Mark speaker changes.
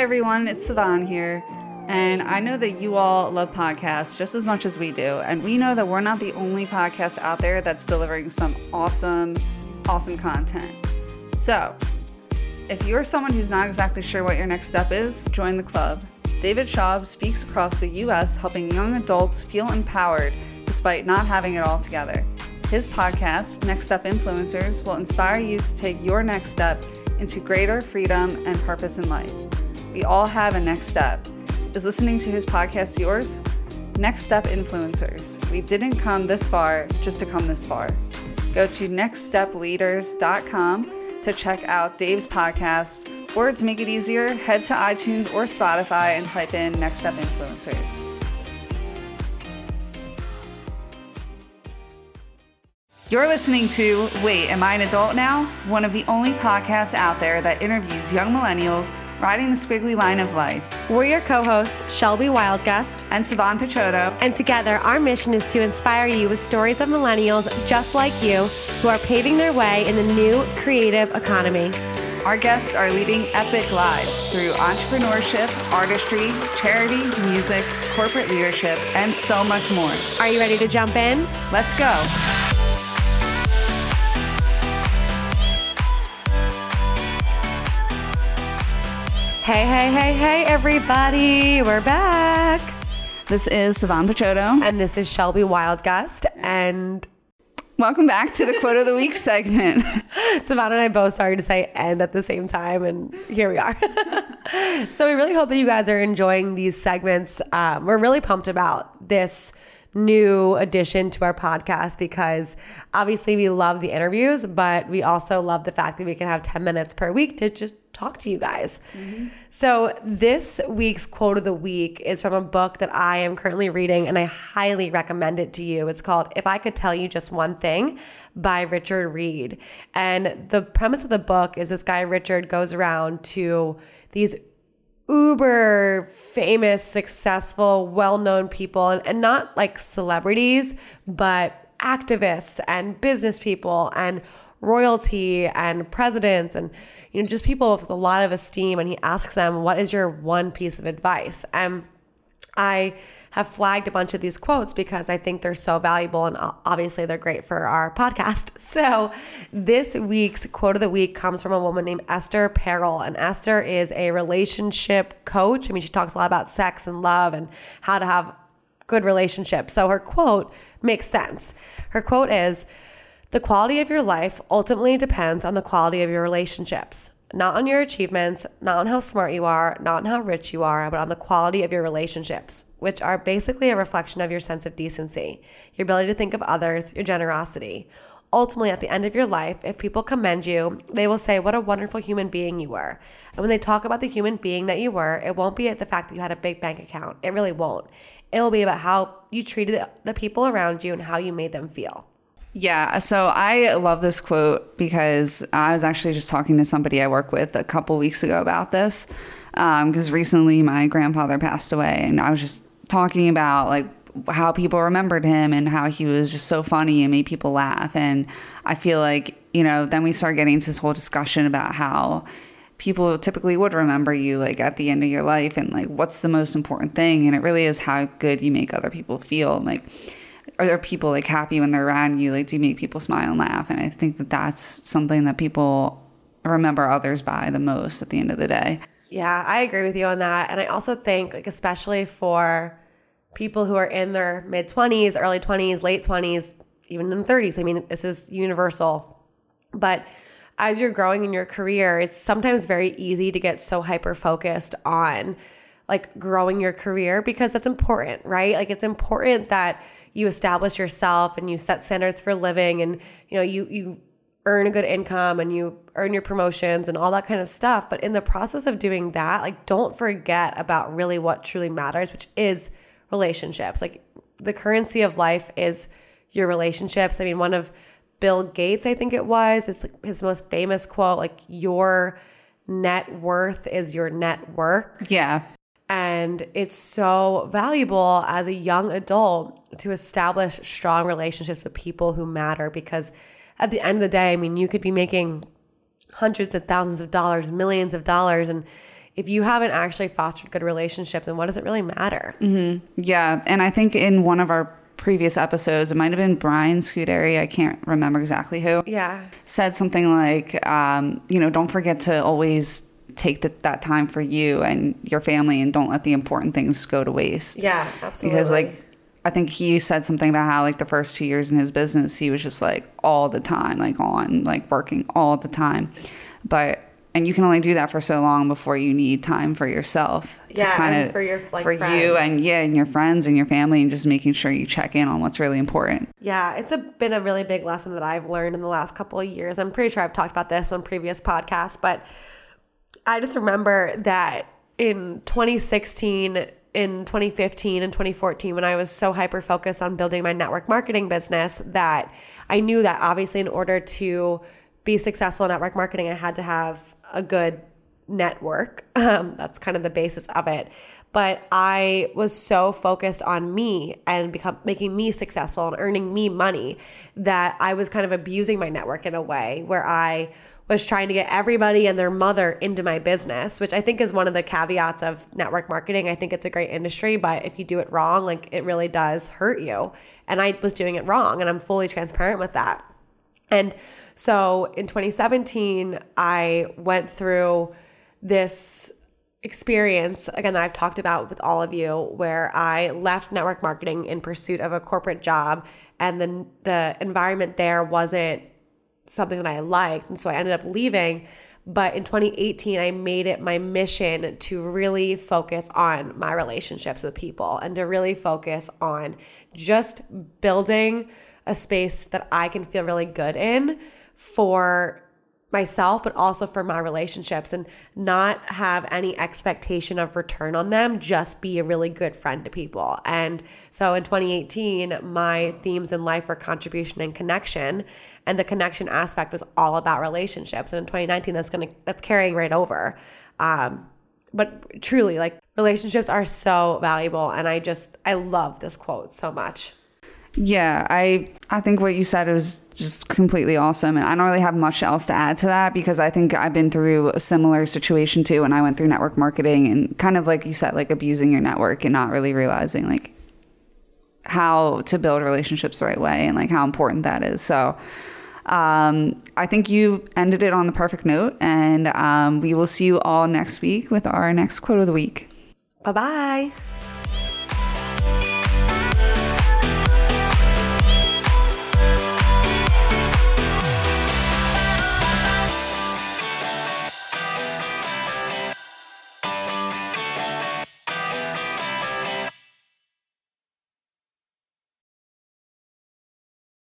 Speaker 1: Hi, everyone. It's Savan here. And I know that you all love podcasts just as much as we do. And we know that we're not the only podcast out there that's delivering some awesome, awesome content. So, if you're someone who's not exactly sure what your next step is, join the club. David Schaub speaks across the US, helping young adults feel empowered despite not having it all together. His podcast, Next Step Influencers, will inspire you to take your next step into greater freedom and purpose in life. We all have a next step. Is listening to his podcast yours? Next Step Influencers. We didn't come this far just to come this far. Go to nextstepleaders.com to check out Dave's podcast, or to make it easier, head to iTunes or Spotify and type in Next Step Influencers. You're listening to Wait, Am I an Adult Now? One of the only podcasts out there that interviews young millennials riding the squiggly line of life.
Speaker 2: We're your co hosts, Shelby Wildgust
Speaker 1: and Savan Picciotto.
Speaker 2: And together, our mission is to inspire you with stories of millennials just like you who are paving their way in the new creative economy.
Speaker 1: Our guests are leading epic lives through entrepreneurship, artistry, charity, music, corporate leadership, and so much more.
Speaker 2: Are you ready to jump in?
Speaker 1: Let's go.
Speaker 2: Hey, hey, hey, hey, everybody. We're back.
Speaker 1: This is Savan Picciotto.
Speaker 2: And this is Shelby Wildgust. And
Speaker 1: welcome back to the Quote of the Week segment.
Speaker 2: Savan and I both started to say end at the same time, and here we are. so we really hope that you guys are enjoying these segments. Um, we're really pumped about this new addition to our podcast because obviously we love the interviews, but we also love the fact that we can have 10 minutes per week to just talk to you guys. Mm-hmm. So, this week's quote of the week is from a book that I am currently reading and I highly recommend it to you. It's called If I Could Tell You Just One Thing by Richard Reed. And the premise of the book is this guy, Richard, goes around to these uber famous, successful, well known people, and, and not like celebrities, but activists and business people and royalty and presidents and you know just people with a lot of esteem. And he asks them what is your one piece of advice? And i have flagged a bunch of these quotes because i think they're so valuable and obviously they're great for our podcast. So this week's quote of the week comes from a woman named esther perel. And esther is a relationship coach. I mean she talks a lot about sex and love and how to have good relationships. So her quote makes sense. Her quote is the quality of your life ultimately depends on the quality of your relationships, not on your achievements, not on how smart you are, not on how rich you are, but on the quality of your relationships, which are basically a reflection of your sense of decency, your ability to think of others, your generosity. Ultimately, at the end of your life, if people commend you, they will say, What a wonderful human being you were. And when they talk about the human being that you were, it won't be at the fact that you had a big bank account. It really won't. It will be about how you treated the people around you and how you made them feel.
Speaker 1: Yeah, so I love this quote because I was actually just talking to somebody I work with a couple weeks ago about this. Because um, recently my grandfather passed away, and I was just talking about like how people remembered him and how he was just so funny and made people laugh. And I feel like, you know, then we start getting into this whole discussion about how people typically would remember you like at the end of your life and like what's the most important thing. And it really is how good you make other people feel. Like, are people like happy when they're around you? Like, do you make people smile and laugh? And I think that that's something that people remember others by the most at the end of the day.
Speaker 2: Yeah, I agree with you on that. And I also think, like, especially for people who are in their mid 20s, early 20s, late 20s, even in 30s, I mean, this is universal. But as you're growing in your career, it's sometimes very easy to get so hyper focused on like growing your career because that's important, right? Like, it's important that you establish yourself and you set standards for living and you know you you earn a good income and you earn your promotions and all that kind of stuff. But in the process of doing that like don't forget about really what truly matters which is relationships. Like the currency of life is your relationships. I mean one of bill gates i think it was it's like his most famous quote like your net worth is your network
Speaker 1: yeah
Speaker 2: and it's so valuable as a young adult to establish strong relationships with people who matter because at the end of the day, I mean, you could be making hundreds of thousands of dollars, millions of dollars, and if you haven't actually fostered good relationships, then what does it really matter?
Speaker 1: Yeah, and I think in one of our previous episodes, it might have been Brian Scuderi, I can't remember exactly who,
Speaker 2: Yeah.
Speaker 1: said something like, um, you know, don't forget to always take the, that time for you and your family and don't let the important things go to waste.
Speaker 2: Yeah, absolutely.
Speaker 1: Because, like, I think he said something about how, like, the first two years in his business, he was just like all the time, like, on, like, working all the time. But, and you can only do that for so long before you need time for yourself to
Speaker 2: Yeah,
Speaker 1: kind of
Speaker 2: for your, like,
Speaker 1: for you and yeah and your friends and your family and just making sure you check in on what's really important
Speaker 2: Yeah, it's a, been a really big lesson that I've learned in the last couple of years. I'm pretty sure I've talked about this on previous podcasts, but I just remember that in 2016, in 2015, and 2014, when I was so hyper focused on building my network marketing business, that I knew that obviously in order to be successful in network marketing, I had to have a good network. Um, that's kind of the basis of it. But I was so focused on me and become making me successful and earning me money that I was kind of abusing my network in a way where I was trying to get everybody and their mother into my business, which I think is one of the caveats of network marketing. I think it's a great industry, but if you do it wrong, like it really does hurt you. And I was doing it wrong, and I'm fully transparent with that. And so in 2017, I went through this experience again that I've talked about with all of you where I left network marketing in pursuit of a corporate job and then the environment there wasn't something that I liked and so I ended up leaving. But in 2018 I made it my mission to really focus on my relationships with people and to really focus on just building a space that I can feel really good in for myself, but also for my relationships and not have any expectation of return on them, just be a really good friend to people. And so in 2018, my themes in life were contribution and connection. And the connection aspect was all about relationships. And in 2019, that's gonna that's carrying right over. Um, but truly, like relationships are so valuable. And I just I love this quote so much.
Speaker 1: Yeah, I I think what you said was just completely awesome, and I don't really have much else to add to that because I think I've been through a similar situation too, when I went through network marketing and kind of like you said, like abusing your network and not really realizing like how to build relationships the right way and like how important that is. So. Um, I think you ended it on the perfect note, and um, we will see you all next week with our next quote of the week.
Speaker 2: Bye bye.